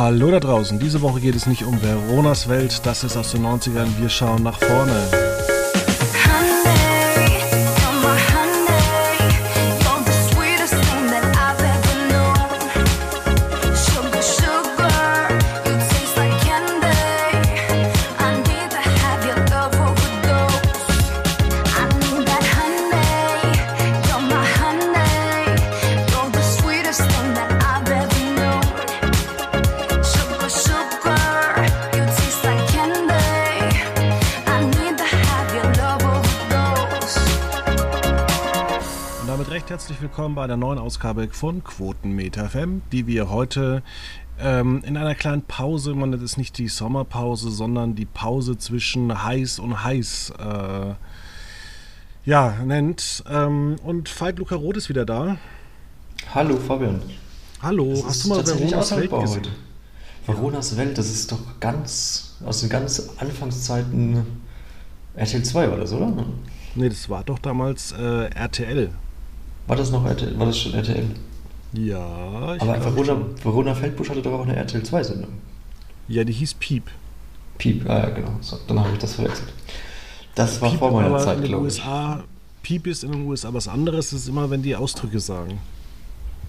Hallo da draußen. Diese Woche geht es nicht um Veronas Welt, das ist aus den 90ern. Wir schauen nach vorne. Bei einer neuen Ausgabe von Quotenmeter FM, die wir heute ähm, in einer kleinen Pause, man nennt es nicht die Sommerpause, sondern die Pause zwischen heiß und heiß, äh, ja, nennt. Ähm, und Veit Luca Roth ist wieder da. Hallo Fabian. Hallo, das hast du mal Veronas Welt gesehen? Heute. Veronas Welt, das ist doch ganz aus den ganz Anfangszeiten RTL 2 war das, oder? Nee, das war doch damals äh, RTL. War das noch RTL? War das schon RTL? Ja, ich Aber Verona, Verona Feldbusch hatte doch auch eine RTL 2-Sendung. Ja, die hieß Piep. Piep, ah ja, genau. So, dann habe ich das verwechselt. Das war Piep, vor meiner Zeit, glaube ich. USA, Piep ist in den USA was anderes, ist immer, wenn die Ausdrücke sagen.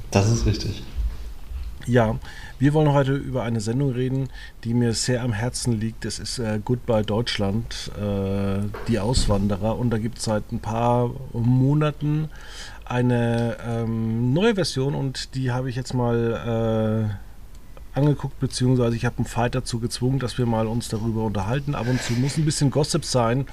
Das ist richtig. Ja, wir wollen heute über eine Sendung reden, die mir sehr am Herzen liegt. Das ist äh, Goodbye Deutschland, äh, die Auswanderer. Und da gibt es seit ein paar Monaten eine ähm, neue Version und die habe ich jetzt mal äh, angeguckt, beziehungsweise ich habe einen Fight dazu gezwungen, dass wir mal uns darüber unterhalten. Ab und zu muss ein bisschen Gossip sein.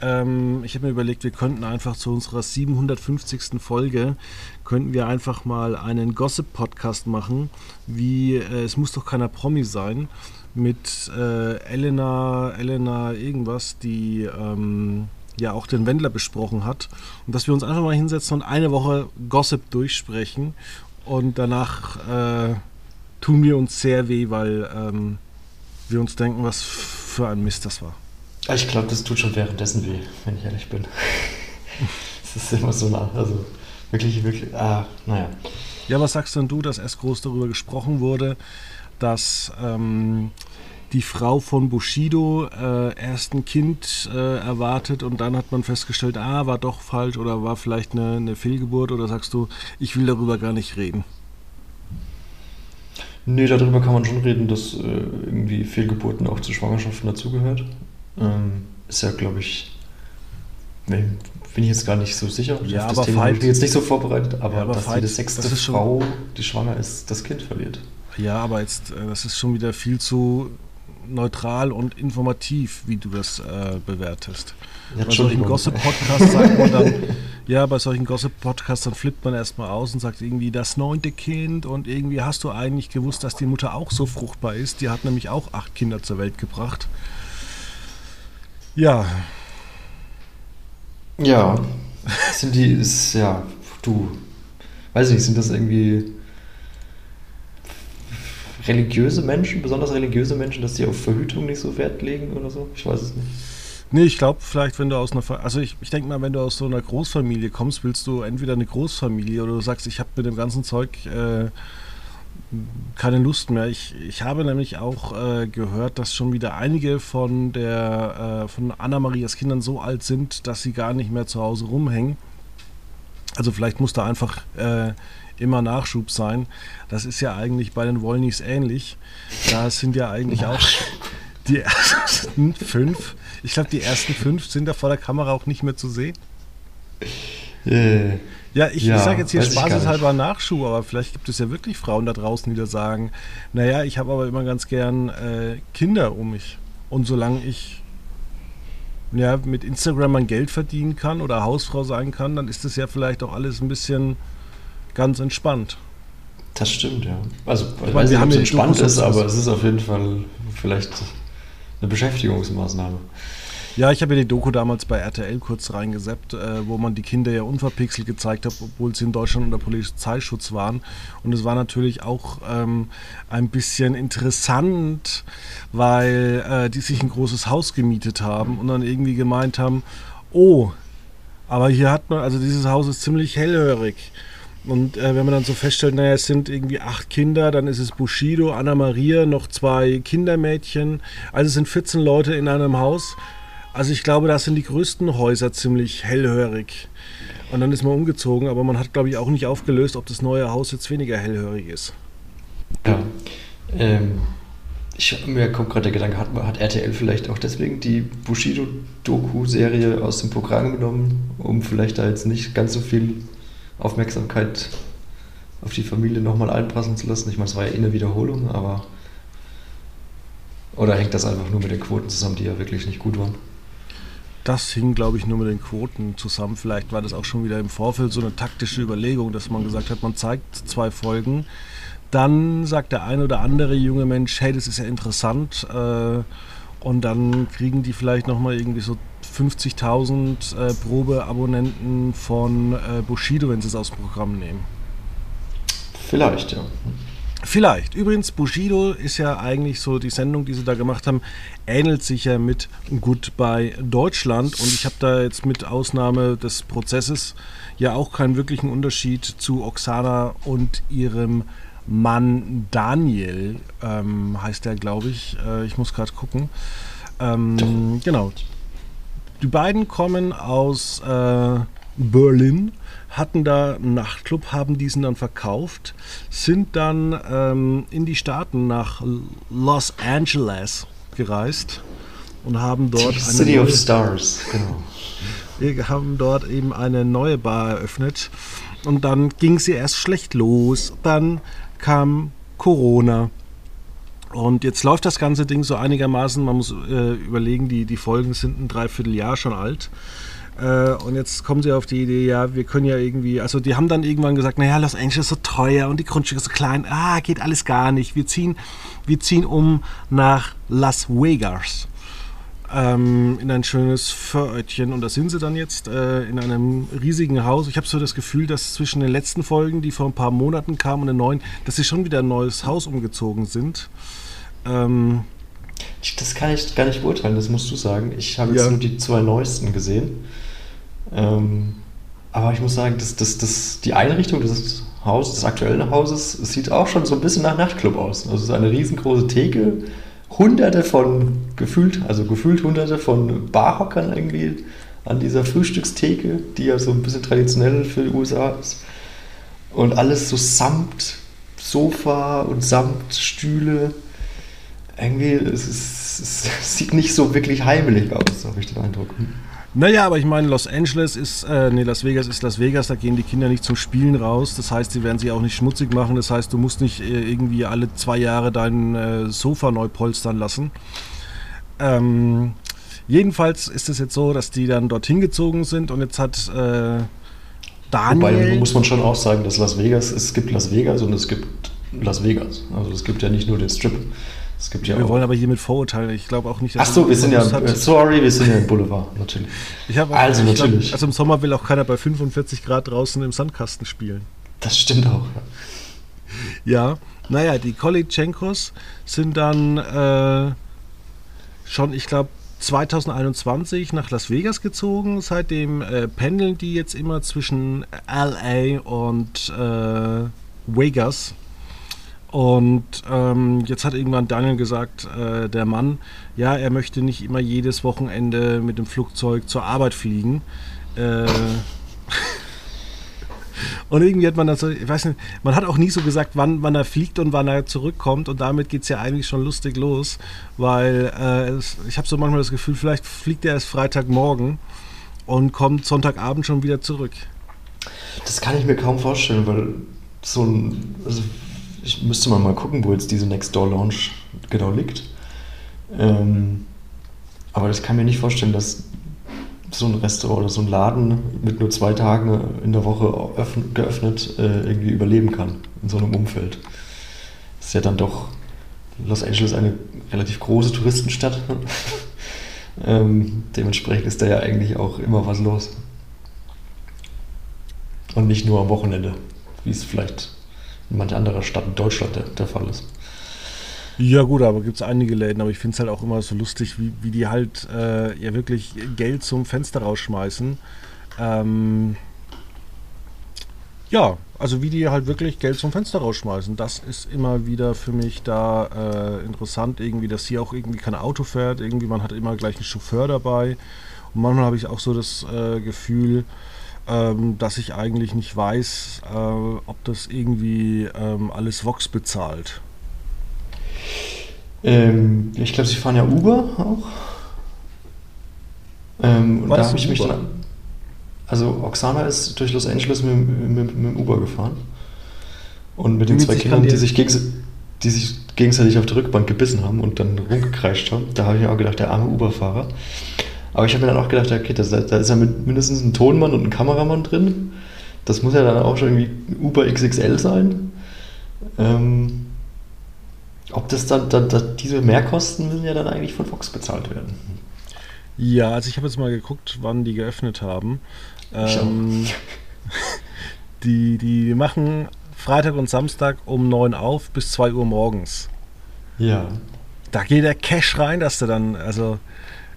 Ähm, ich habe mir überlegt, wir könnten einfach zu unserer 750. Folge, könnten wir einfach mal einen Gossip-Podcast machen, wie äh, es muss doch keiner Promi sein, mit äh, Elena, Elena irgendwas, die... Ähm, ja auch den Wendler besprochen hat. Und dass wir uns einfach mal hinsetzen und eine Woche Gossip durchsprechen. Und danach äh, tun wir uns sehr weh, weil ähm, wir uns denken, was für ein Mist das war. Ich glaube, das tut schon währenddessen weh, wenn ich ehrlich bin. Es ist immer so nah. Also wirklich, wirklich. Ah, naja. Ja, was sagst denn du, dass erst groß darüber gesprochen wurde, dass ähm, die Frau von Bushido äh, erst ein Kind äh, erwartet und dann hat man festgestellt, ah, war doch falsch oder war vielleicht eine, eine Fehlgeburt oder sagst du, ich will darüber gar nicht reden? Nee, darüber kann man schon reden, dass äh, irgendwie Fehlgeburten auch zu Schwangerschaften dazugehört. Ähm, ist ja, glaube ich, nee, bin ich jetzt gar nicht so sicher. Ja, das aber Thema ich bin jetzt nicht so vorbereitet, aber, ja, aber dass Fight, jede sechste Frau, die schwanger ist, das Kind verliert. Ja, aber jetzt, äh, das ist schon wieder viel zu neutral und informativ, wie du das äh, bewertest. Ja, bei solchen Gossip-Podcasts sagt man dann, ja, bei solchen Gossip-Podcasts dann flippt man erstmal aus und sagt irgendwie das neunte Kind und irgendwie hast du eigentlich gewusst, dass die Mutter auch so fruchtbar ist. Die hat nämlich auch acht Kinder zur Welt gebracht. Ja. Ja. Sind die, ist, ja, du, weiß ich nicht, sind das irgendwie religiöse Menschen, besonders religiöse Menschen, dass die auf Verhütung nicht so Wert legen oder so? Ich weiß es nicht. Nee, ich glaube, vielleicht, wenn du aus einer, also ich, ich denke mal, wenn du aus so einer Großfamilie kommst, willst du entweder eine Großfamilie oder du sagst, ich habe mit dem ganzen Zeug äh, keine Lust mehr. Ich, ich habe nämlich auch äh, gehört, dass schon wieder einige von der, äh, von Anna-Marias Kindern so alt sind, dass sie gar nicht mehr zu Hause rumhängen. Also vielleicht muss da einfach äh, immer Nachschub sein. Das ist ja eigentlich bei den Wollnies ähnlich. Da sind ja eigentlich auch die ersten fünf, ich glaube, die ersten fünf sind da vor der Kamera auch nicht mehr zu sehen. Äh, ja, ich, ja, sage jetzt hier spaßeshalber Nachschub, aber vielleicht gibt es ja wirklich Frauen da draußen, die da sagen, naja, ich habe aber immer ganz gern äh, Kinder um mich. Und solange ich ja, mit Instagram mein Geld verdienen kann oder Hausfrau sein kann, dann ist das ja vielleicht auch alles ein bisschen ganz entspannt. Das stimmt, ja. Also, ich, ich weiß nicht, ob es entspannt ist, aber es ist auf jeden Fall vielleicht eine Beschäftigungsmaßnahme. Ja, ich habe ja die Doku damals bei RTL kurz reingeseppt, äh, wo man die Kinder ja unverpixelt gezeigt hat, obwohl sie in Deutschland unter Polizeischutz waren. Und es war natürlich auch ähm, ein bisschen interessant, weil äh, die sich ein großes Haus gemietet haben und dann irgendwie gemeint haben, oh, aber hier hat man, also dieses Haus ist ziemlich hellhörig. Und äh, wenn man dann so feststellt, naja, es sind irgendwie acht Kinder, dann ist es Bushido, Anna Maria, noch zwei Kindermädchen. Also es sind 14 Leute in einem Haus. Also ich glaube, da sind die größten Häuser ziemlich hellhörig. Und dann ist man umgezogen, aber man hat, glaube ich, auch nicht aufgelöst, ob das neue Haus jetzt weniger hellhörig ist. Ja. Ähm, ich, mir kommt gerade der Gedanke, hat, hat, RTL vielleicht auch deswegen die Bushido-Doku-Serie aus dem Programm genommen, um vielleicht da jetzt nicht ganz so viel Aufmerksamkeit auf die Familie nochmal einprasseln zu lassen? Ich meine, es war ja eh eine Wiederholung, aber. Oder hängt das einfach nur mit den Quoten zusammen, die ja wirklich nicht gut waren? Das hing, glaube ich, nur mit den Quoten zusammen. Vielleicht war das auch schon wieder im Vorfeld so eine taktische Überlegung, dass man gesagt hat, man zeigt zwei Folgen dann sagt der ein oder andere junge Mensch, hey, das ist ja interessant. Äh, und dann kriegen die vielleicht nochmal irgendwie so 50.000 äh, Probeabonnenten von äh, Bushido, wenn sie es aus dem Programm nehmen. Vielleicht, ja. Vielleicht. Übrigens, Bushido ist ja eigentlich so, die Sendung, die sie da gemacht haben, ähnelt sich ja mit Goodbye Deutschland. Und ich habe da jetzt mit Ausnahme des Prozesses ja auch keinen wirklichen Unterschied zu Oksana und ihrem Mann Daniel ähm, heißt der, glaube ich. Äh, ich muss gerade gucken. Ähm, genau. Die beiden kommen aus äh, Berlin, hatten da einen Nachtclub, haben diesen dann verkauft, sind dann ähm, in die Staaten nach Los Angeles gereist und haben dort die City of Stars, genau. Wir haben dort eben eine neue Bar eröffnet und dann ging sie erst schlecht los. Dann kam Corona. Und jetzt läuft das ganze Ding so einigermaßen, man muss äh, überlegen, die, die Folgen sind ein Dreivierteljahr schon alt. Äh, und jetzt kommen sie auf die Idee, ja, wir können ja irgendwie, also die haben dann irgendwann gesagt, naja, Los Angeles ist so teuer und die Grundstücke so klein, ah, geht alles gar nicht. Wir ziehen, wir ziehen um nach Las Vegas ähm, in ein schönes Förörtchen. Und da sind sie dann jetzt äh, in einem riesigen Haus. Ich habe so das Gefühl, dass zwischen den letzten Folgen, die vor ein paar Monaten kamen, und den neuen, dass sie schon wieder ein neues Haus umgezogen sind. Ähm, das kann ich gar nicht beurteilen, das musst du sagen. Ich habe jetzt ja. nur die zwei neuesten gesehen. Ähm, aber ich muss sagen, dass, dass, dass die Einrichtung des Hauses, des aktuellen Hauses, sieht auch schon so ein bisschen nach Nachtclub aus. Also es ist eine riesengroße Theke hunderte von, gefühlt, also gefühlt hunderte von Barhockern irgendwie an dieser Frühstückstheke, die ja so ein bisschen traditionell für die USA ist. Und alles so samt Sofa und samt Stühle. Irgendwie, es, ist, es sieht nicht so wirklich heimelig aus, habe ich den Eindruck. Naja, aber ich meine, Los Angeles ist, äh, nee, Las Vegas ist Las Vegas, da gehen die Kinder nicht zum Spielen raus. Das heißt, sie werden sich auch nicht schmutzig machen. Das heißt, du musst nicht äh, irgendwie alle zwei Jahre dein äh, Sofa neu polstern lassen. Ähm, jedenfalls ist es jetzt so, dass die dann dorthin gezogen sind und jetzt hat äh, Daniel. Wobei muss man schon auch sagen, dass Las Vegas, es gibt Las Vegas und es gibt Las Vegas. Also es gibt ja nicht nur den Strip. Es gibt ja wir auch. wollen aber hier mit Vorurteilen. Ich glaube auch nicht, dass. Ach so, wir sind ja. Hat. Sorry, wir sind ja im Boulevard, natürlich. Hab, also, natürlich. Glaub, also im Sommer will auch keiner bei 45 Grad draußen im Sandkasten spielen. Das stimmt auch. Ja, naja, die Kolitschenkos sind dann äh, schon, ich glaube, 2021 nach Las Vegas gezogen. Seitdem äh, pendeln die jetzt immer zwischen LA und äh, Vegas. Und ähm, jetzt hat irgendwann Daniel gesagt, äh, der Mann, ja, er möchte nicht immer jedes Wochenende mit dem Flugzeug zur Arbeit fliegen. Äh, und irgendwie hat man das, ich weiß nicht, man hat auch nie so gesagt, wann, wann er fliegt und wann er zurückkommt. Und damit geht es ja eigentlich schon lustig los, weil äh, es, ich habe so manchmal das Gefühl, vielleicht fliegt er erst Freitagmorgen und kommt Sonntagabend schon wieder zurück. Das kann ich mir kaum vorstellen, weil so ein, also ich müsste mal mal gucken, wo jetzt diese Next Door Lounge genau liegt. Ähm, aber ich kann mir nicht vorstellen, dass so ein Restaurant oder so ein Laden mit nur zwei Tagen in der Woche geöffnet äh, irgendwie überleben kann in so einem Umfeld. Das ist ja dann doch Los Angeles eine relativ große Touristenstadt. ähm, dementsprechend ist da ja eigentlich auch immer was los. Und nicht nur am Wochenende, wie es vielleicht manch anderer Stadt in Deutschland der, der Fall ist. Ja gut, aber gibt es einige Läden, aber ich finde es halt auch immer so lustig, wie, wie die halt äh, ja wirklich Geld zum Fenster rausschmeißen. Ähm, ja, Also wie die halt wirklich Geld zum Fenster rausschmeißen. Das ist immer wieder für mich da äh, interessant, irgendwie, dass hier auch irgendwie kein Auto fährt. Irgendwie, man hat immer gleich einen Chauffeur dabei. Und manchmal habe ich auch so das äh, Gefühl, ähm, dass ich eigentlich nicht weiß, äh, ob das irgendwie ähm, alles Vox bezahlt. Ähm, ich glaube, sie fahren ja Uber auch. Ähm, und da habe ich mich dann. Also Oksana ist durch Los Angeles mit, mit, mit, dem Uber gefahren. Und mit den zwei Kindern, die sich, die sich gegenseitig auf der Rückbank gebissen haben und dann rumgekreischt haben. Da habe ich mir auch gedacht, der arme Uber-Fahrer. Aber ich habe mir dann auch gedacht, okay, da, da ist ja mindestens ein Tonmann und ein Kameramann drin. Das muss ja dann auch schon irgendwie Uber XXL sein. Ähm, ob das dann, dann, dann, diese Mehrkosten müssen ja dann eigentlich von Fox bezahlt werden. Ja, also ich habe jetzt mal geguckt, wann die geöffnet haben. Ähm, die, die machen Freitag und Samstag um 9 auf bis 2 Uhr morgens. Ja. Da geht der Cash rein, dass du dann, also,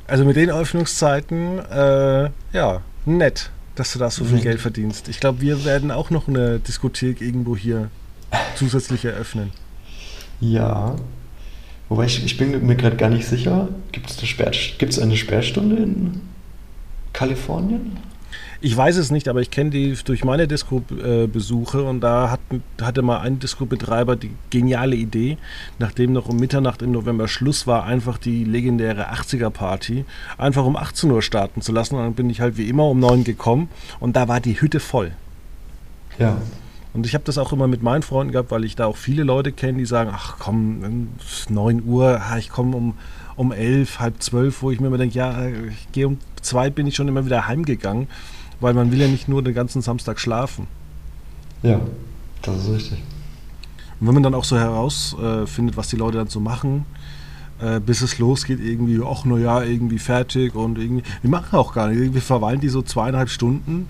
also mit den Öffnungszeiten, äh, ja, nett, dass du da so viel. Geld verdienst. Ich glaube, wir werden auch noch eine Diskothek irgendwo hier zusätzlich eröffnen. Ja. Wobei ich, ich bin mir gerade gar nicht sicher. Gibt es eine, eine Sperrstunde in Kalifornien? Ich weiß es nicht, aber ich kenne die durch meine Disco-Besuche und da hat, hatte mal ein Disco-Betreiber die geniale Idee, nachdem noch um Mitternacht im November Schluss war, einfach die legendäre 80er-Party einfach um 18 Uhr starten zu lassen. Und dann bin ich halt wie immer um 9 gekommen und da war die Hütte voll. Ja. Und ich habe das auch immer mit meinen Freunden gehabt, weil ich da auch viele Leute kenne, die sagen, ach komm, 9 Uhr, ich komme um, um 11, halb 12, wo ich mir immer denke, ja, ich gehe um 2, bin ich schon immer wieder heimgegangen, weil man will ja nicht nur den ganzen Samstag schlafen. Ja, das ist richtig. Und wenn man dann auch so herausfindet, äh, was die Leute dann so machen, äh, bis es losgeht, irgendwie, ach naja, irgendwie fertig und irgendwie, die machen auch gar nicht, irgendwie verweilen die so zweieinhalb Stunden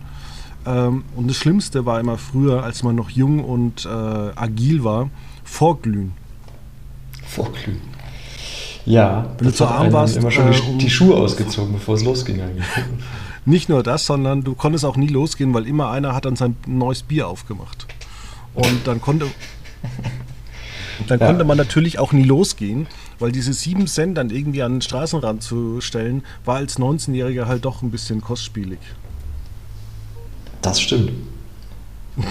ähm, und das Schlimmste war immer früher, als man noch jung und äh, agil war, vorglühen. Vorglühen. Ja, wenn du zu arm warst, immer schon äh, die, die Schuhe ausgezogen, bevor es losging eigentlich. Nicht nur das, sondern du konntest auch nie losgehen, weil immer einer hat dann sein neues Bier aufgemacht. Und dann konnte, dann ja. konnte man natürlich auch nie losgehen, weil diese sieben Cent dann irgendwie an den Straßenrand zu stellen, war als 19-Jähriger halt doch ein bisschen kostspielig. Das stimmt.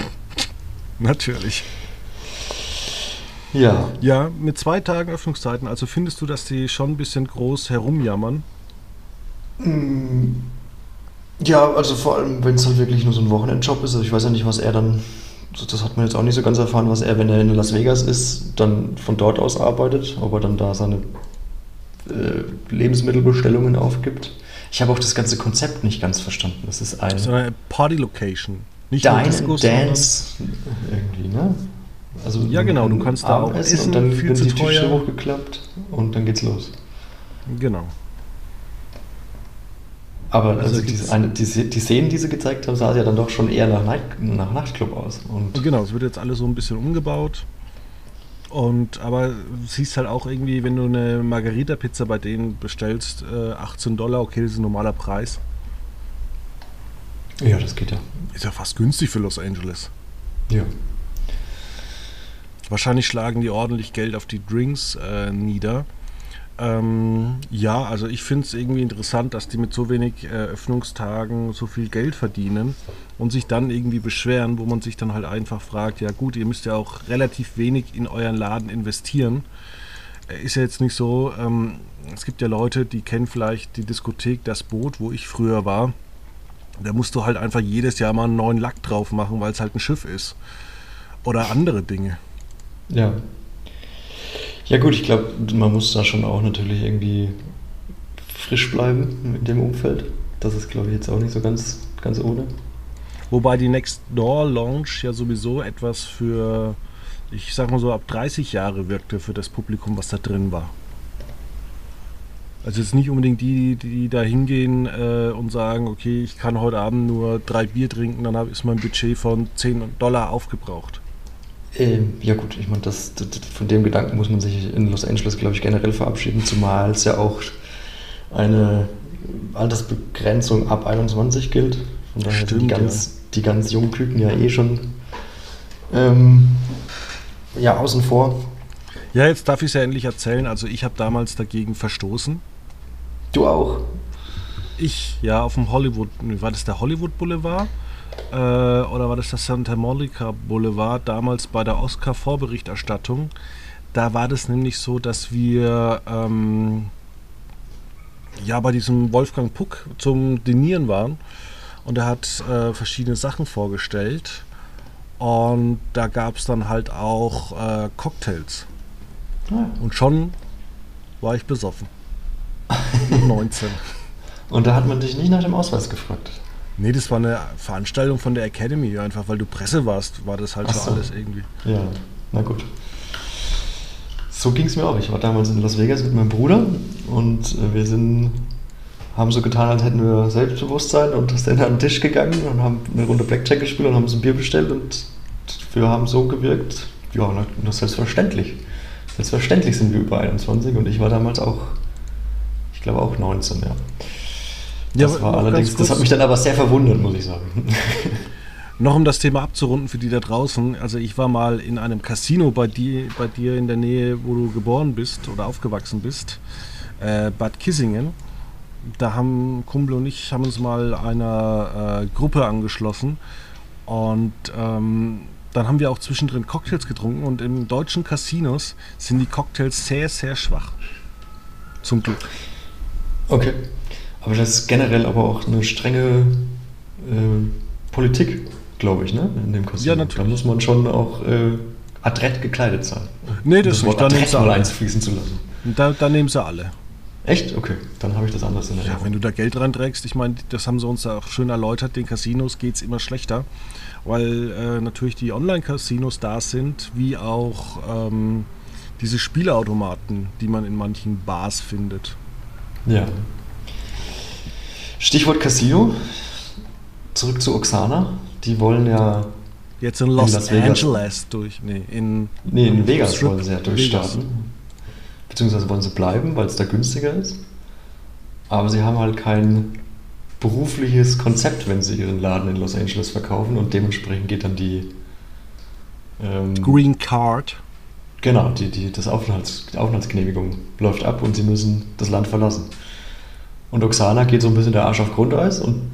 Natürlich. Ja. Ja, mit zwei Tagen Öffnungszeiten. Also findest du, dass die schon ein bisschen groß herumjammern? Mm, ja, also vor allem, wenn es halt wirklich nur so ein Wochenendjob ist. Also ich weiß ja nicht, was er dann, das hat man jetzt auch nicht so ganz erfahren, was er, wenn er in Las Vegas ist, dann von dort aus arbeitet, ob er dann da seine äh, Lebensmittelbestellungen aufgibt. Ich habe auch das ganze Konzept nicht ganz verstanden. Das ist ein. So eine Party-Location. Nicht Dine Disco, Dance irgendwie, ne? Also ja, genau, du kannst da auch essen und dann werden die Tische hochgeklappt und dann geht's los. Genau. Aber also, also diese, eine, die, die Szenen, die sie gezeigt haben, sah ja dann doch schon eher nach, Night, nach Nachtclub aus. Und genau, es wird jetzt alles so ein bisschen umgebaut. Und aber siehst halt auch irgendwie, wenn du eine Margarita-Pizza bei denen bestellst, äh, 18 Dollar, okay, das ist ein normaler Preis. Ja, das geht ja. Ist ja fast günstig für Los Angeles. Ja. Wahrscheinlich schlagen die ordentlich Geld auf die Drinks äh, nieder. Ähm, ja, also ich finde es irgendwie interessant, dass die mit so wenig Eröffnungstagen so viel Geld verdienen und sich dann irgendwie beschweren, wo man sich dann halt einfach fragt, ja gut, ihr müsst ja auch relativ wenig in euren Laden investieren. Äh, ist ja jetzt nicht so, ähm, es gibt ja Leute, die kennen vielleicht die Diskothek Das Boot, wo ich früher war. Da musst du halt einfach jedes Jahr mal einen neuen Lack drauf machen, weil es halt ein Schiff ist. Oder andere Dinge. Ja, ja gut, ich glaube, man muss da schon auch natürlich irgendwie frisch bleiben in dem Umfeld. Das ist, glaube ich, jetzt auch nicht so ganz, ganz ohne. Wobei die Next Door Lounge ja sowieso etwas für, ich sag mal so, ab 30 Jahre wirkte für das Publikum, was da drin war. Also jetzt nicht unbedingt die, die da hingehen äh, und sagen, okay, ich kann heute Abend nur drei Bier trinken, dann ist mein Budget von 10 Dollar aufgebraucht. Ähm, ja gut, ich meine, das, das, von dem Gedanken muss man sich in Los Angeles, glaube ich, generell verabschieden, zumal es ja auch eine Altersbegrenzung ab 21 gilt. Von daher Stimmt, die ganz, ja. die ganz jungen Küken ja eh schon ähm, ja, außen vor. Ja, jetzt darf ich es ja endlich erzählen. Also ich habe damals dagegen verstoßen. Du auch? Ich, ja, auf dem Hollywood, war das der Hollywood Boulevard? Äh, oder war das der Santa Monica Boulevard damals bei der Oscar-Vorberichterstattung? Da war das nämlich so, dass wir ähm, ja bei diesem Wolfgang Puck zum Dinieren waren und er hat äh, verschiedene Sachen vorgestellt und da gab es dann halt auch äh, Cocktails. Ja. Und schon war ich besoffen. 19. Und da hat man dich nicht nach dem Ausweis gefragt? Nee, das war eine Veranstaltung von der Academy, einfach weil du Presse warst, war das halt so, so alles irgendwie. Ja, na gut. So ging es mir auch. Ich war damals in Las Vegas mit meinem Bruder und äh, wir sind, haben so getan, als hätten wir Selbstbewusstsein und sind an den Tisch gegangen und haben eine Runde Blackjack gespielt und haben uns ein Bier bestellt und wir haben so gewirkt, ja, das selbstverständlich. Selbstverständlich sind wir über 21 und ich war damals auch, ich glaube auch 19, ja. Das ja, war allerdings, das hat mich dann aber sehr verwundert, muss ich sagen. Noch um das Thema abzurunden für die da draußen. Also ich war mal in einem Casino bei dir, bei dir in der Nähe, wo du geboren bist oder aufgewachsen bist, äh, Bad Kissingen. Da haben Kumpel und ich haben uns mal einer äh, Gruppe angeschlossen und ähm, dann haben wir auch zwischendrin Cocktails getrunken und in deutschen Casinos sind die Cocktails sehr, sehr schwach. Zum Glück. Okay. Aber das ist generell aber auch eine strenge äh, Politik, glaube ich, ne? in dem Kostüm. Ja, natürlich. Da muss man schon auch äh, adrett gekleidet sein. Nee, das, das nicht. Da nehmen sie alle. einfließen zu lassen. Da, da nehmen sie alle. Echt? Okay, dann habe ich das anders in Erinnerung. Ja, wenn du da Geld reinträgst, ich meine, das haben sie uns auch schön erläutert, den Casinos geht es immer schlechter, weil äh, natürlich die Online-Casinos da sind, wie auch ähm, diese Spielautomaten, die man in manchen Bars findet. Ja. Stichwort Casino. Zurück zu Oksana. Die wollen ja. Jetzt in Los in Angeles durch. Nee, in, nee, in Vegas Strip wollen sie ja durchstarten. Vegas. Beziehungsweise wollen sie bleiben, weil es da günstiger ist. Aber sie haben halt kein berufliches Konzept, wenn sie ihren Laden in Los Angeles verkaufen und dementsprechend geht dann die ähm, Green Card. Genau, die, die, das Aufenthalts, die Aufenthaltsgenehmigung läuft ab und sie müssen das Land verlassen. Und Oksana geht so ein bisschen der Arsch auf Grundeis und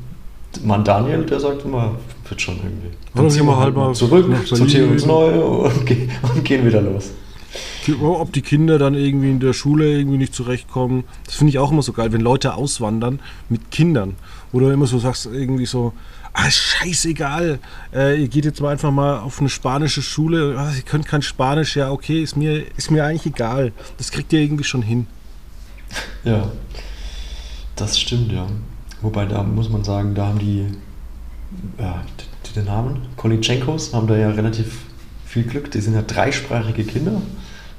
Mann Daniel, der sagt immer, wird schon irgendwie. Dann ziehen wir halt mal zurück, sortieren uns neu und, gehen wieder los. Ob die Kinder dann irgendwie in der Schule irgendwie nicht zurechtkommen, das finde ich auch immer so geil, wenn Leute auswandern mit Kindern. Oder immer so sagst, irgendwie so, ah, scheißegal, äh, ihr geht jetzt mal einfach mal auf eine spanische Schule, ah, ihr könnt kein Spanisch, ja okay, ist mir, ist mir eigentlich egal. Das kriegt ihr irgendwie schon hin. Ja. Das stimmt, ja. Wobei da muss man sagen, da haben die, ja, die, den Namen, Kolitschenkos, haben da ja relativ viel Glück. Die sind ja dreisprachige Kinder,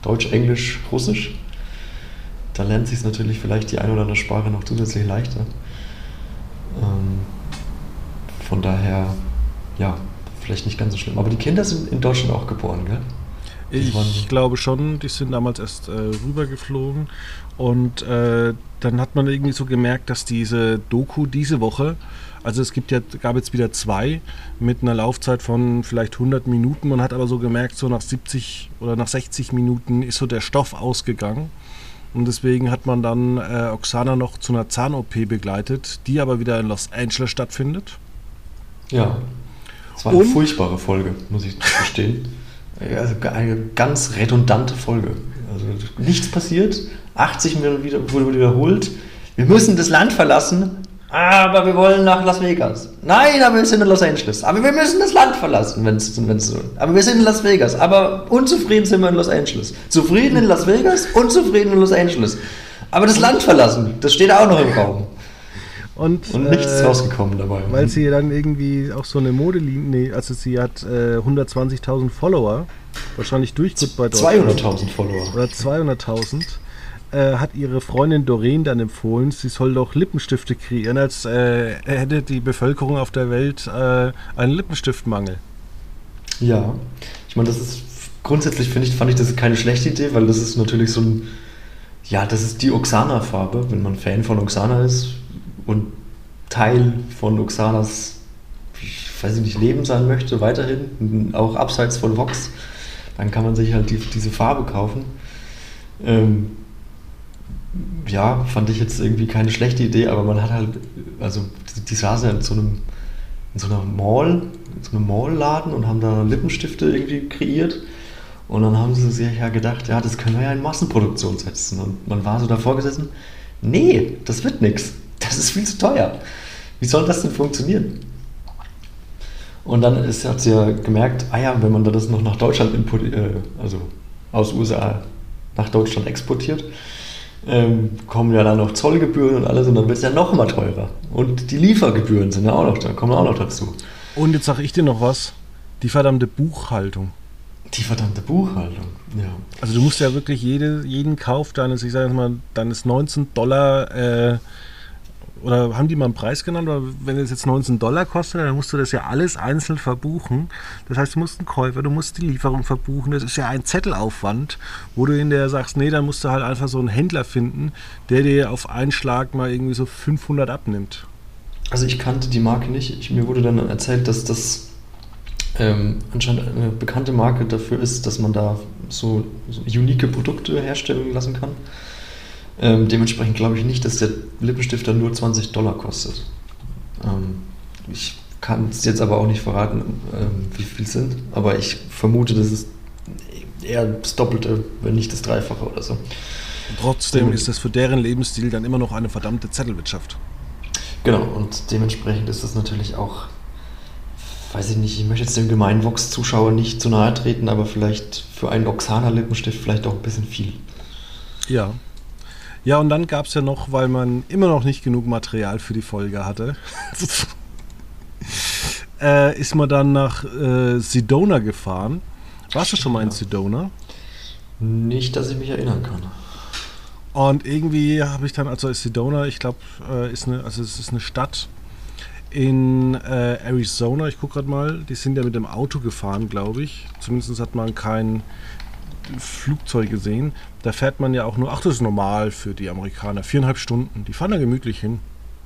Deutsch, Englisch, Russisch. Da lernt sich natürlich vielleicht die eine oder andere Sprache noch zusätzlich leichter. Ähm, von daher, ja, vielleicht nicht ganz so schlimm. Aber die Kinder sind in Deutschland auch geboren, gell? Ich glaube schon, die sind damals erst äh, rübergeflogen und äh, dann hat man irgendwie so gemerkt, dass diese Doku diese Woche, also es gibt ja, gab jetzt wieder zwei mit einer Laufzeit von vielleicht 100 Minuten. Man hat aber so gemerkt, so nach 70 oder nach 60 Minuten ist so der Stoff ausgegangen. Und deswegen hat man dann äh, Oksana noch zu einer Zahn-OP begleitet, die aber wieder in Los Angeles stattfindet. Ja, es war eine Und, furchtbare Folge, muss ich verstehen. Also eine ganz redundante Folge. Also nichts passiert, 80 Mal wieder, wurde wiederholt. Wir müssen das Land verlassen, aber wir wollen nach Las Vegas. Nein, aber wir sind in Los Angeles. Aber wir müssen das Land verlassen, wenn es so. Aber wir sind in Las Vegas. Aber unzufrieden sind wir in Los Angeles. Zufrieden in Las Vegas, unzufrieden in Los Angeles. Aber das Land verlassen, das steht auch noch im Raum. Und, und nichts äh, rausgekommen dabei. Weil sie dann irgendwie auch so eine Modelinie, also sie hat äh, 120.000 Follower, wahrscheinlich durchgut bei 200.000 Follower. Oder 200.000. Äh, hat ihre Freundin Doreen dann empfohlen, sie soll doch Lippenstifte kreieren, als äh, hätte die Bevölkerung auf der Welt äh, einen Lippenstiftmangel. Ja, ich meine, das ist grundsätzlich finde ich, fand ich das keine schlechte Idee, weil das ist natürlich so ein, ja, das ist die Oksana-Farbe. Wenn man Fan von Oksana ist, und Teil von Oxanas weiß ich nicht, Leben sein möchte, weiterhin, auch abseits von Vox, dann kann man sich halt die, diese Farbe kaufen. Ähm, ja, fand ich jetzt irgendwie keine schlechte Idee, aber man hat halt, also die, die saßen ja in so einem, in so einer Mall, in so einem Mall-Laden und haben da Lippenstifte irgendwie kreiert. Und dann haben sie sich ja gedacht, ja, das können wir ja in Massenproduktion setzen. Und man war so davor gesessen, nee, das wird nichts. Das ist viel zu teuer. Wie soll das denn funktionieren? Und dann ist, hat sie ja gemerkt, ah ja, wenn man das noch nach Deutschland importiert, äh, also aus USA nach Deutschland exportiert, ähm, kommen ja dann noch Zollgebühren und alles und dann wird es ja noch mal teurer. Und die Liefergebühren sind ja auch noch da, kommen auch noch dazu. Und jetzt sage ich dir noch was, die verdammte Buchhaltung. Die verdammte Buchhaltung, ja. Also du musst ja wirklich jede, jeden Kauf deines, ich sage mal, deines 19 Dollar äh, oder haben die mal einen Preis genannt? Oder wenn es jetzt 19 Dollar kostet, dann musst du das ja alles einzeln verbuchen. Das heißt, du musst einen Käufer, du musst die Lieferung verbuchen. Das ist ja ein Zettelaufwand, wo du in der sagst, nee, dann musst du halt einfach so einen Händler finden, der dir auf einen Schlag mal irgendwie so 500 abnimmt. Also ich kannte die Marke nicht. Ich, mir wurde dann erzählt, dass das ähm, anscheinend eine bekannte Marke dafür ist, dass man da so, so unique Produkte herstellen lassen kann. Ähm, dementsprechend glaube ich nicht, dass der Lippenstifter nur 20 Dollar kostet. Ähm, ich kann es jetzt aber auch nicht verraten, ähm, wie viel es sind, aber ich vermute, das ist eher das Doppelte, wenn nicht das Dreifache oder so. Und trotzdem und, ist das für deren Lebensstil dann immer noch eine verdammte Zettelwirtschaft. Genau, und dementsprechend ist das natürlich auch, weiß ich nicht, ich möchte jetzt dem gemeinen Vox-Zuschauer nicht zu nahe treten, aber vielleicht für einen Oxana-Lippenstift vielleicht auch ein bisschen viel. Ja, ja, und dann gab es ja noch, weil man immer noch nicht genug Material für die Folge hatte, äh, ist man dann nach äh, Sedona gefahren. Warst du schon mal in Sedona? Nicht, dass ich mich erinnern kann. Und irgendwie habe ich dann, also Sedona, ich glaube, äh, ist eine, also es ist eine Stadt in äh, Arizona. Ich gucke gerade mal, die sind ja mit dem Auto gefahren, glaube ich. Zumindest hat man kein Flugzeug gesehen. Da fährt man ja auch nur, ach, das ist normal für die Amerikaner, viereinhalb Stunden. Die fahren da gemütlich hin.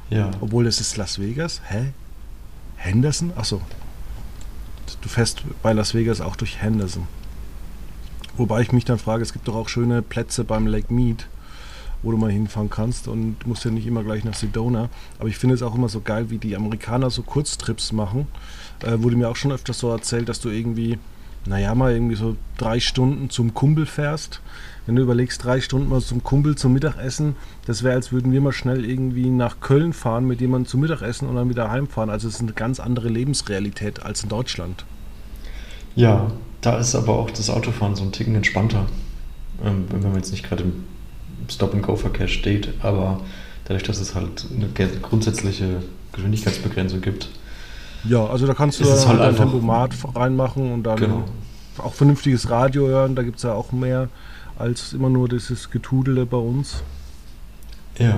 Ja. Obwohl das ist Las Vegas. Hä? Henderson? Achso. Du fährst bei Las Vegas auch durch Henderson. Wobei ich mich dann frage, es gibt doch auch schöne Plätze beim Lake Mead, wo du mal hinfahren kannst und musst ja nicht immer gleich nach Sedona. Aber ich finde es auch immer so geil, wie die Amerikaner so Kurztrips machen. Äh, wurde mir auch schon öfters so erzählt, dass du irgendwie naja, mal irgendwie so drei Stunden zum Kumpel fährst. Wenn du überlegst, drei Stunden mal zum Kumpel zum Mittagessen, das wäre, als würden wir mal schnell irgendwie nach Köln fahren mit jemandem zum Mittagessen und dann wieder heimfahren. Also es ist eine ganz andere Lebensrealität als in Deutschland. Ja, da ist aber auch das Autofahren so ein Ticken entspannter. Ähm, wenn man jetzt nicht gerade im Stop-and-Go-Verkehr steht, aber dadurch, dass es halt eine grundsätzliche Geschwindigkeitsbegrenzung gibt, ja, also da kannst du halt, halt ein Tempomat reinmachen und dann genau. auch vernünftiges Radio hören. Da gibt es ja auch mehr als immer nur dieses Getudele bei uns. Ja,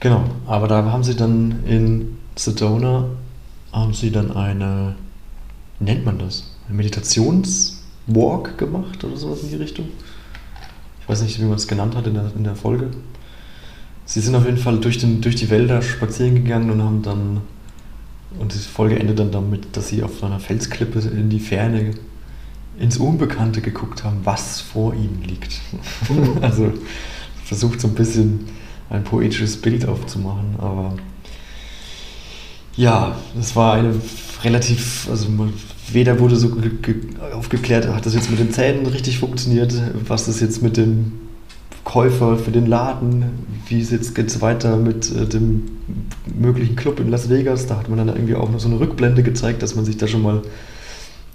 genau. Aber da haben sie dann in Sedona haben sie dann eine, wie nennt man das? Eine Meditationswalk gemacht oder sowas in die Richtung. Ich weiß nicht, wie man es genannt hat in der, in der Folge. Sie sind auf jeden Fall durch, den, durch die Wälder spazieren gegangen und haben dann und die Folge endet dann damit, dass sie auf so einer Felsklippe in die Ferne ins Unbekannte geguckt haben, was vor ihnen liegt. Mhm. also versucht so ein bisschen ein poetisches Bild aufzumachen, aber ja, es war eine relativ, also weder wurde so aufgeklärt, hat das jetzt mit den Zähnen richtig funktioniert, was das jetzt mit dem Käufer für den Laden, wie es jetzt geht's weiter mit äh, dem möglichen Club in Las Vegas. Da hat man dann irgendwie auch noch so eine Rückblende gezeigt, dass man sich da schon mal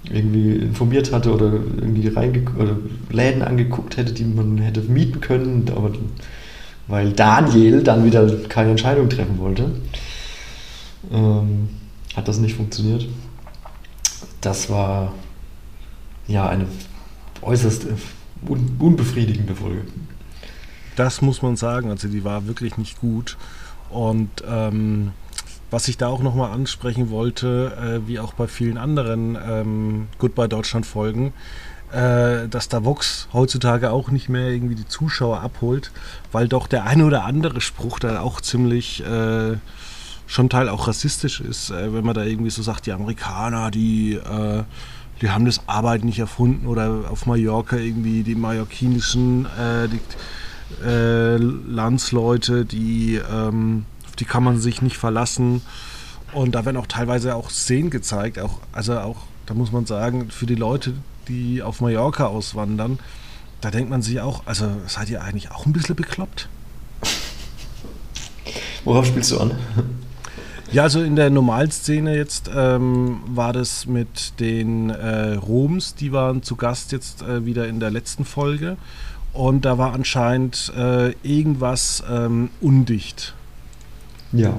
irgendwie informiert hatte oder irgendwie reinge oder Läden angeguckt hätte, die man hätte mieten können, aber weil Daniel dann wieder keine Entscheidung treffen wollte, ähm, hat das nicht funktioniert. Das war ja eine äußerst un unbefriedigende Folge das muss man sagen. Also die war wirklich nicht gut. Und ähm, was ich da auch nochmal ansprechen wollte, äh, wie auch bei vielen anderen ähm, Goodbye Deutschland Folgen, äh, dass da Vox heutzutage auch nicht mehr irgendwie die Zuschauer abholt, weil doch der eine oder andere Spruch da auch ziemlich äh, schon Teil auch rassistisch ist, äh, wenn man da irgendwie so sagt, die Amerikaner, die, äh, die haben das Arbeiten nicht erfunden oder auf Mallorca irgendwie die mallorquinischen äh, die, äh, Landsleute, die, ähm, auf die kann man sich nicht verlassen. Und da werden auch teilweise auch Szenen gezeigt, auch, also auch, da muss man sagen, für die Leute, die auf Mallorca auswandern, da denkt man sich auch, also seid ihr eigentlich auch ein bisschen bekloppt? Worauf spielst du an? Ja, also in der Normalszene jetzt ähm, war das mit den äh, Roms, die waren zu Gast jetzt äh, wieder in der letzten Folge. Und da war anscheinend äh, irgendwas ähm, undicht. Ja.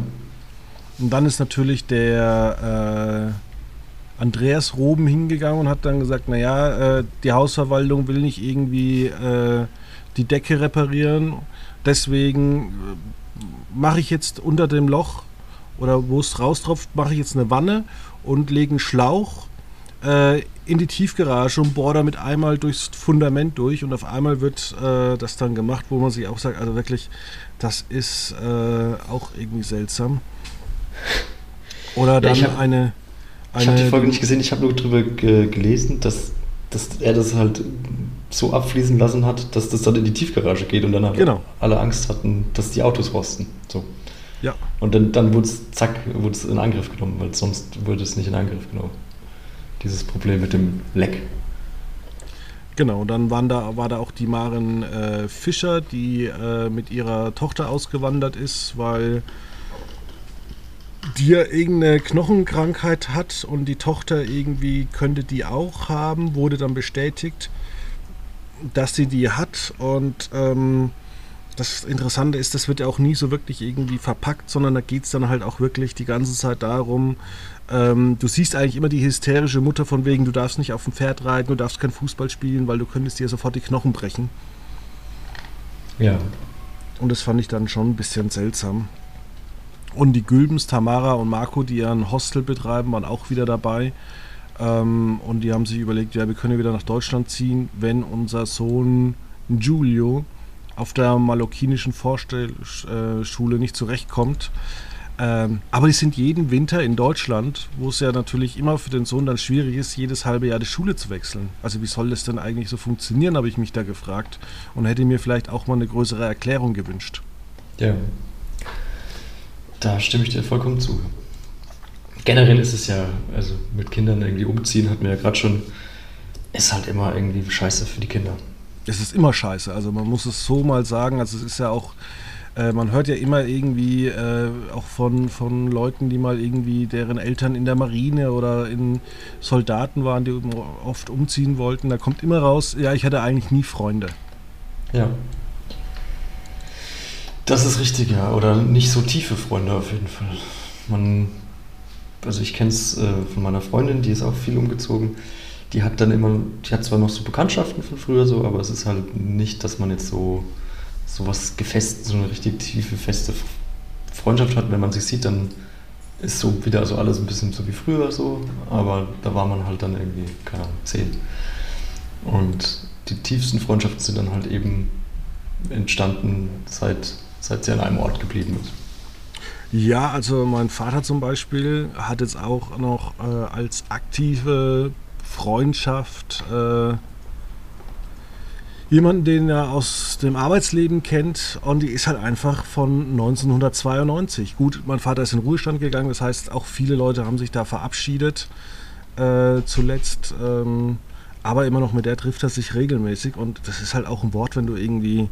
Und dann ist natürlich der äh, Andreas Roben hingegangen und hat dann gesagt, naja, äh, die Hausverwaltung will nicht irgendwie äh, die Decke reparieren. Deswegen mache ich jetzt unter dem Loch oder wo es raustropft, mache ich jetzt eine Wanne und lege einen Schlauch äh, in die Tiefgarage und bohre damit einmal durchs Fundament durch und auf einmal wird äh, das dann gemacht, wo man sich auch sagt, also wirklich, das ist äh, auch irgendwie seltsam. Oder dann ja, hab, eine, eine. Ich habe die Folge nicht gesehen, ich habe nur darüber ge gelesen, dass, dass er das halt so abfließen lassen hat, dass das dann in die Tiefgarage geht und dann halt genau. alle Angst hatten, dass die Autos rosten. So. Ja. Und dann, dann wurde es, zack, wurde es in Angriff genommen, weil sonst würde es nicht in Angriff genommen. Dieses Problem mit dem Leck. Genau, dann waren da, war da auch die Maren äh, Fischer, die äh, mit ihrer Tochter ausgewandert ist, weil die ja irgendeine Knochenkrankheit hat und die Tochter irgendwie könnte die auch haben, wurde dann bestätigt, dass sie die hat und ähm, das Interessante ist, das wird ja auch nie so wirklich irgendwie verpackt, sondern da geht es dann halt auch wirklich die ganze Zeit darum, ähm, du siehst eigentlich immer die hysterische Mutter von wegen, du darfst nicht auf dem Pferd reiten, du darfst kein Fußball spielen, weil du könntest dir sofort die Knochen brechen. Ja. Und das fand ich dann schon ein bisschen seltsam. Und die Gülbens, Tamara und Marco, die ein Hostel betreiben, waren auch wieder dabei. Ähm, und die haben sich überlegt, ja, wir können wieder nach Deutschland ziehen, wenn unser Sohn Giulio auf der mallorquinischen Vorstellschule nicht zurechtkommt. Ähm, aber die sind jeden Winter in Deutschland, wo es ja natürlich immer für den Sohn dann schwierig ist, jedes halbe Jahr die Schule zu wechseln. Also wie soll das denn eigentlich so funktionieren, habe ich mich da gefragt und hätte mir vielleicht auch mal eine größere Erklärung gewünscht. Ja, da stimme ich dir vollkommen zu. Generell ist es ja, also mit Kindern irgendwie umziehen, hat mir ja gerade schon, ist halt immer irgendwie scheiße für die Kinder es ist immer scheiße. Also man muss es so mal sagen. Also es ist ja auch, äh, man hört ja immer irgendwie äh, auch von, von Leuten, die mal irgendwie deren Eltern in der Marine oder in Soldaten waren, die oft umziehen wollten. Da kommt immer raus, ja, ich hatte eigentlich nie Freunde. Ja. Das ist richtig, ja. Oder nicht so tiefe Freunde auf jeden Fall. Man, also ich kenne es äh, von meiner Freundin, die ist auch viel umgezogen die hat dann immer, die hat zwar noch so Bekanntschaften von früher so, aber es ist halt nicht, dass man jetzt so, so was gefestet, so eine richtig tiefe, feste Freundschaft hat. Wenn man sich sieht, dann ist so wieder so alles ein bisschen so wie früher so, aber da war man halt dann irgendwie, keine Ahnung, zehn. Und die tiefsten Freundschaften sind dann halt eben entstanden, seit, seit sie an einem Ort geblieben ist. Ja, also mein Vater zum Beispiel hat jetzt auch noch äh, als aktive Freundschaft, äh, jemanden, den er aus dem Arbeitsleben kennt und die ist halt einfach von 1992. Gut, mein Vater ist in Ruhestand gegangen, das heißt auch viele Leute haben sich da verabschiedet äh, zuletzt, ähm, aber immer noch mit der trifft er sich regelmäßig und das ist halt auch ein Wort, wenn du irgendwie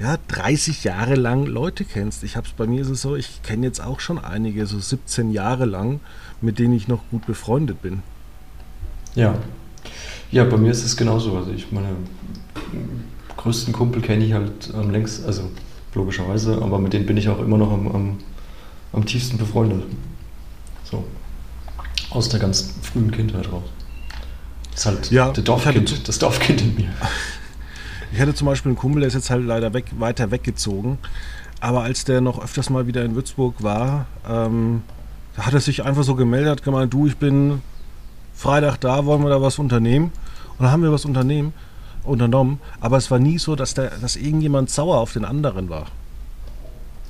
ja, 30 Jahre lang Leute kennst. Ich hab's bei mir ist es so, ich kenne jetzt auch schon einige, so 17 Jahre lang, mit denen ich noch gut befreundet bin. Ja. Ja, bei mir ist es genauso. Also ich meine größten Kumpel kenne ich halt am längsten, also logischerweise, aber mit denen bin ich auch immer noch am, am, am tiefsten befreundet. So. Aus der ganz frühen Kindheit raus. Das ist halt ja, der Dorfkind, hatte, das Dorfkind in mir. Ich hatte zum Beispiel einen Kumpel, der ist jetzt halt leider weg, weiter weggezogen. Aber als der noch öfters mal wieder in Würzburg war, ähm, da hat er sich einfach so gemeldet, gemeint, du, ich bin Freitag da, wollen wir da was unternehmen. Und dann haben wir was unternehmen, unternommen. Aber es war nie so, dass, der, dass irgendjemand sauer auf den anderen war.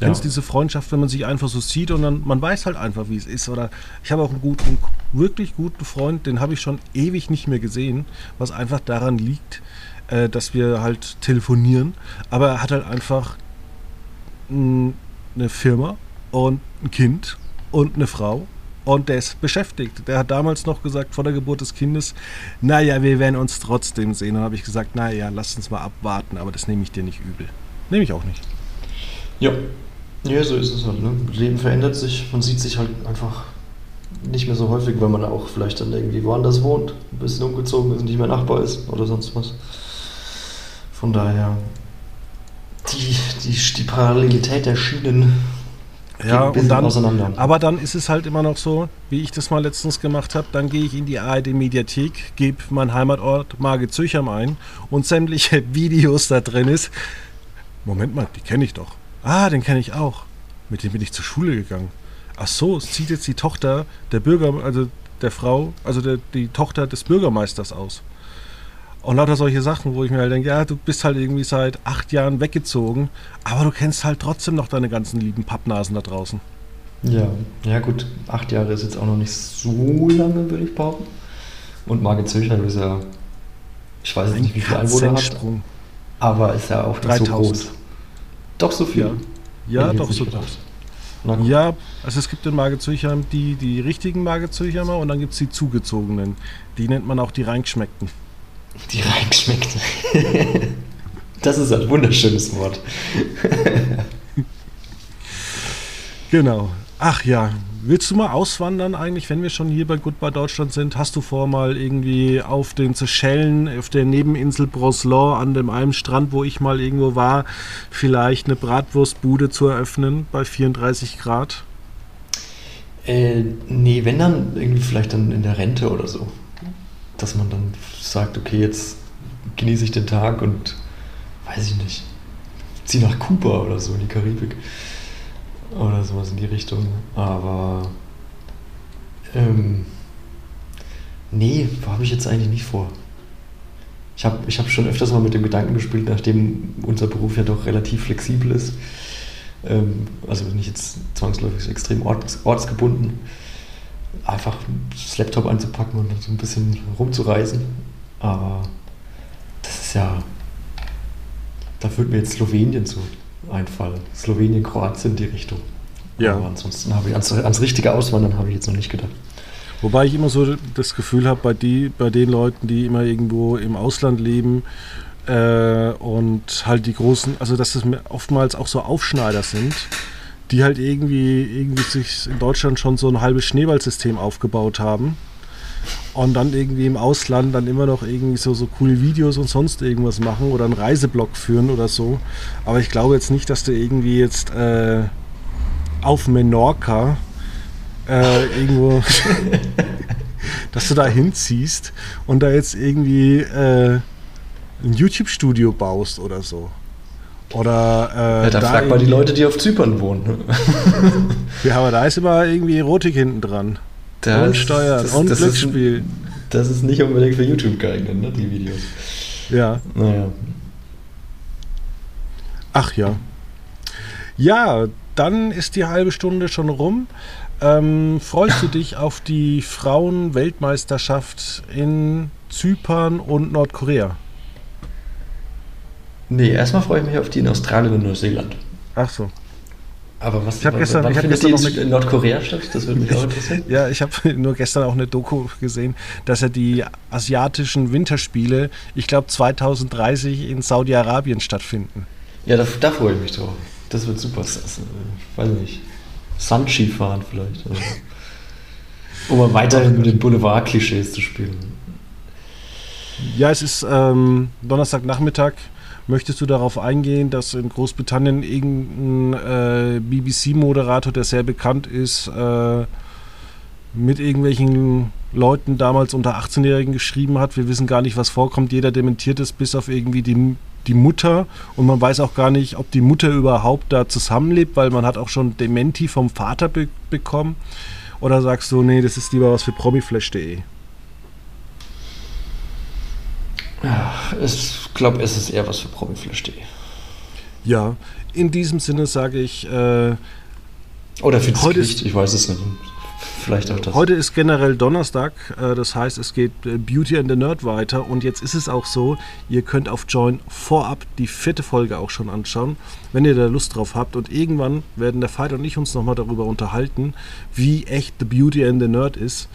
Ja. Kennst diese Freundschaft, wenn man sich einfach so sieht und dann man weiß halt einfach, wie es ist. Oder ich habe auch einen guten, wirklich guten Freund, den habe ich schon ewig nicht mehr gesehen, was einfach daran liegt, äh, dass wir halt telefonieren. Aber er hat halt einfach mh, eine Firma und ein Kind und eine Frau und der ist beschäftigt. Der hat damals noch gesagt, vor der Geburt des Kindes, naja, wir werden uns trotzdem sehen. Dann habe ich gesagt, naja, lass uns mal abwarten, aber das nehme ich dir nicht übel. Nehme ich auch nicht. Ja, ja, so ist es halt. Ne? Leben verändert sich, man sieht sich halt einfach nicht mehr so häufig, weil man auch vielleicht dann irgendwie woanders wohnt, ein bisschen umgezogen ist und nicht mehr Nachbar ist oder sonst was. Von daher, die, die, die Parallelität der Schienen ja, und dann, auseinander. Aber dann ist es halt immer noch so, wie ich das mal letztens gemacht habe, dann gehe ich in die ARD-Mediathek, gebe meinen Heimatort Margit Zücham ein und sämtliche Videos da drin ist. Moment mal, die kenne ich doch. Ah, den kenne ich auch. Mit dem bin ich zur Schule gegangen. Ach so, es zieht jetzt die Tochter der Bürger, also der Frau, also der, die Tochter des Bürgermeisters aus. Und lauter solche Sachen, wo ich mir halt denke, ja, du bist halt irgendwie seit acht Jahren weggezogen, aber du kennst halt trotzdem noch deine ganzen lieben Pappnasen da draußen. Ja, ja gut, acht Jahre ist jetzt auch noch nicht so lange, würde ich behaupten. Und Margit Zöchner ist ja, ich weiß nicht, wie viele Einwohner hat, aber ist ja auch nicht 3000. so groß. Doch so viel? Ja, ja doch so groß. Ja, also es gibt in Margit Zürchheim die, die richtigen Margit Zürchheimer und dann gibt es die zugezogenen. Die nennt man auch die Reingeschmeckten. Die Reingeschmeckten. das ist ein wunderschönes Wort. genau. Ach ja, willst du mal auswandern eigentlich, wenn wir schon hier bei Goodbye Deutschland sind? Hast du vor, mal irgendwie auf den Seychellen, auf der Nebeninsel Broslan, an dem einen Strand, wo ich mal irgendwo war, vielleicht eine Bratwurstbude zu eröffnen bei 34 Grad? Äh, nee, wenn dann irgendwie vielleicht dann in der Rente oder so. Dass man dann sagt, okay, jetzt genieße ich den Tag und weiß ich nicht, zieh nach Kuba oder so in die Karibik. Oder sowas in die Richtung. Aber ähm, nee, habe ich jetzt eigentlich nicht vor. Ich habe ich hab schon öfters mal mit dem Gedanken gespielt, nachdem unser Beruf ja doch relativ flexibel ist. Ähm, also nicht jetzt zwangsläufig extrem orts, ortsgebunden. Einfach das Laptop anzupacken und so ein bisschen rumzureisen. Aber das ist ja. Da würde mir jetzt Slowenien so einfallen. Slowenien, Kroatien, die Richtung. Ja. Aber ansonsten habe ich ans, ans richtige Auswandern habe ich jetzt noch nicht gedacht. Wobei ich immer so das Gefühl habe, bei, die, bei den Leuten, die immer irgendwo im Ausland leben äh, und halt die großen, also dass es oftmals auch so Aufschneider sind, die halt irgendwie, irgendwie sich in Deutschland schon so ein halbes Schneeballsystem aufgebaut haben und dann irgendwie im Ausland dann immer noch irgendwie so, so coole Videos und sonst irgendwas machen oder einen Reiseblog führen oder so. Aber ich glaube jetzt nicht, dass du irgendwie jetzt äh, auf Menorca äh, irgendwo, dass du da hinziehst und da jetzt irgendwie äh, ein YouTube-Studio baust oder so. Oder, äh, ja, da, da frag mal die Leute, die auf Zypern wohnen. ja, aber da ist immer irgendwie Erotik hinten dran. Das, und Steuern das, und das Glücksspiel. Ist, das ist nicht unbedingt für YouTube geeignet, ne, die Videos. Ja. Naja. Ach ja. Ja, dann ist die halbe Stunde schon rum. Ähm, freust du dich auf die Frauen-Weltmeisterschaft in Zypern und Nordkorea? Nee, erstmal freue ich mich auf die in Australien und Neuseeland. Ach so. Aber was ich habe gestern, wann ich findet gestern die in Nordkorea statt? Das würde mich auch interessieren. ja, ich habe nur gestern auch eine Doku gesehen, dass er die asiatischen Winterspiele, ich glaube 2030 in Saudi-Arabien stattfinden. Ja, da, da, freue ich mich drauf. Das wird super. Das, äh, weiß nicht. Sunski fahren vielleicht. Oder, um weiterhin mit den Boulevard-Klischees zu spielen. Ja, es ist ähm, Donnerstagnachmittag. Möchtest du darauf eingehen, dass in Großbritannien irgendein äh, BBC-Moderator, der sehr bekannt ist, äh, mit irgendwelchen Leuten damals unter 18-Jährigen geschrieben hat? Wir wissen gar nicht, was vorkommt. Jeder dementiert es, bis auf irgendwie die, die Mutter. Und man weiß auch gar nicht, ob die Mutter überhaupt da zusammenlebt, weil man hat auch schon Dementi vom Vater be bekommen. Oder sagst du, nee, das ist lieber was für promiflash.de? Ja, ich glaube, es ist eher was für Promiflash.de. Ja, in diesem Sinne sage ich. Äh, Oder findest du nicht? Ich weiß es nicht. Vielleicht auch das. Heute ist generell Donnerstag, äh, das heißt, es geht äh, Beauty and the Nerd weiter und jetzt ist es auch so, ihr könnt auf Join vorab die vierte Folge auch schon anschauen, wenn ihr da Lust drauf habt und irgendwann werden der Veit und ich uns nochmal darüber unterhalten, wie echt The Beauty and the Nerd ist.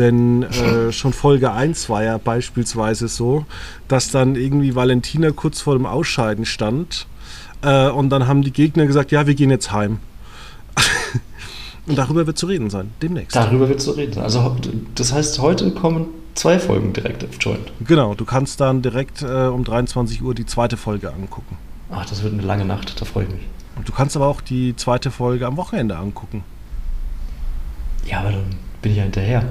Denn äh, schon Folge 1 war ja beispielsweise so, dass dann irgendwie Valentina kurz vor dem Ausscheiden stand äh, und dann haben die Gegner gesagt, ja, wir gehen jetzt heim. Und darüber wird zu reden sein, demnächst. Darüber wird zu reden sein. Also das heißt, heute kommen zwei Folgen direkt auf Joint. Genau, du kannst dann direkt äh, um 23 Uhr die zweite Folge angucken. Ach, das wird eine lange Nacht, da freue ich mich. Und du kannst aber auch die zweite Folge am Wochenende angucken. Ja, aber dann bin ich ja hinterher.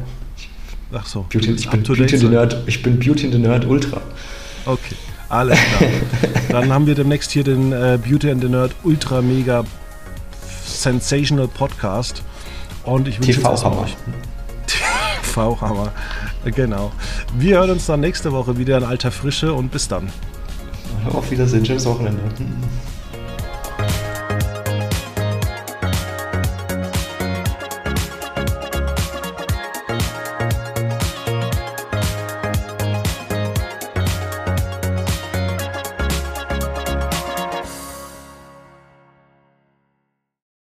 Ach so. Beauty, ich, bin Beauty the Nerd, ich bin Beauty in the Nerd Ultra. Okay, alles klar. dann haben wir demnächst hier den äh, Beauty in the Nerd Ultra Mega Sensational Podcast. Und ich wünsche TV-Hammer. TV-Hammer. Genau. Wir hören uns dann nächste Woche wieder in alter Frische und bis dann. Auf Wiedersehen. Schönes Wochenende.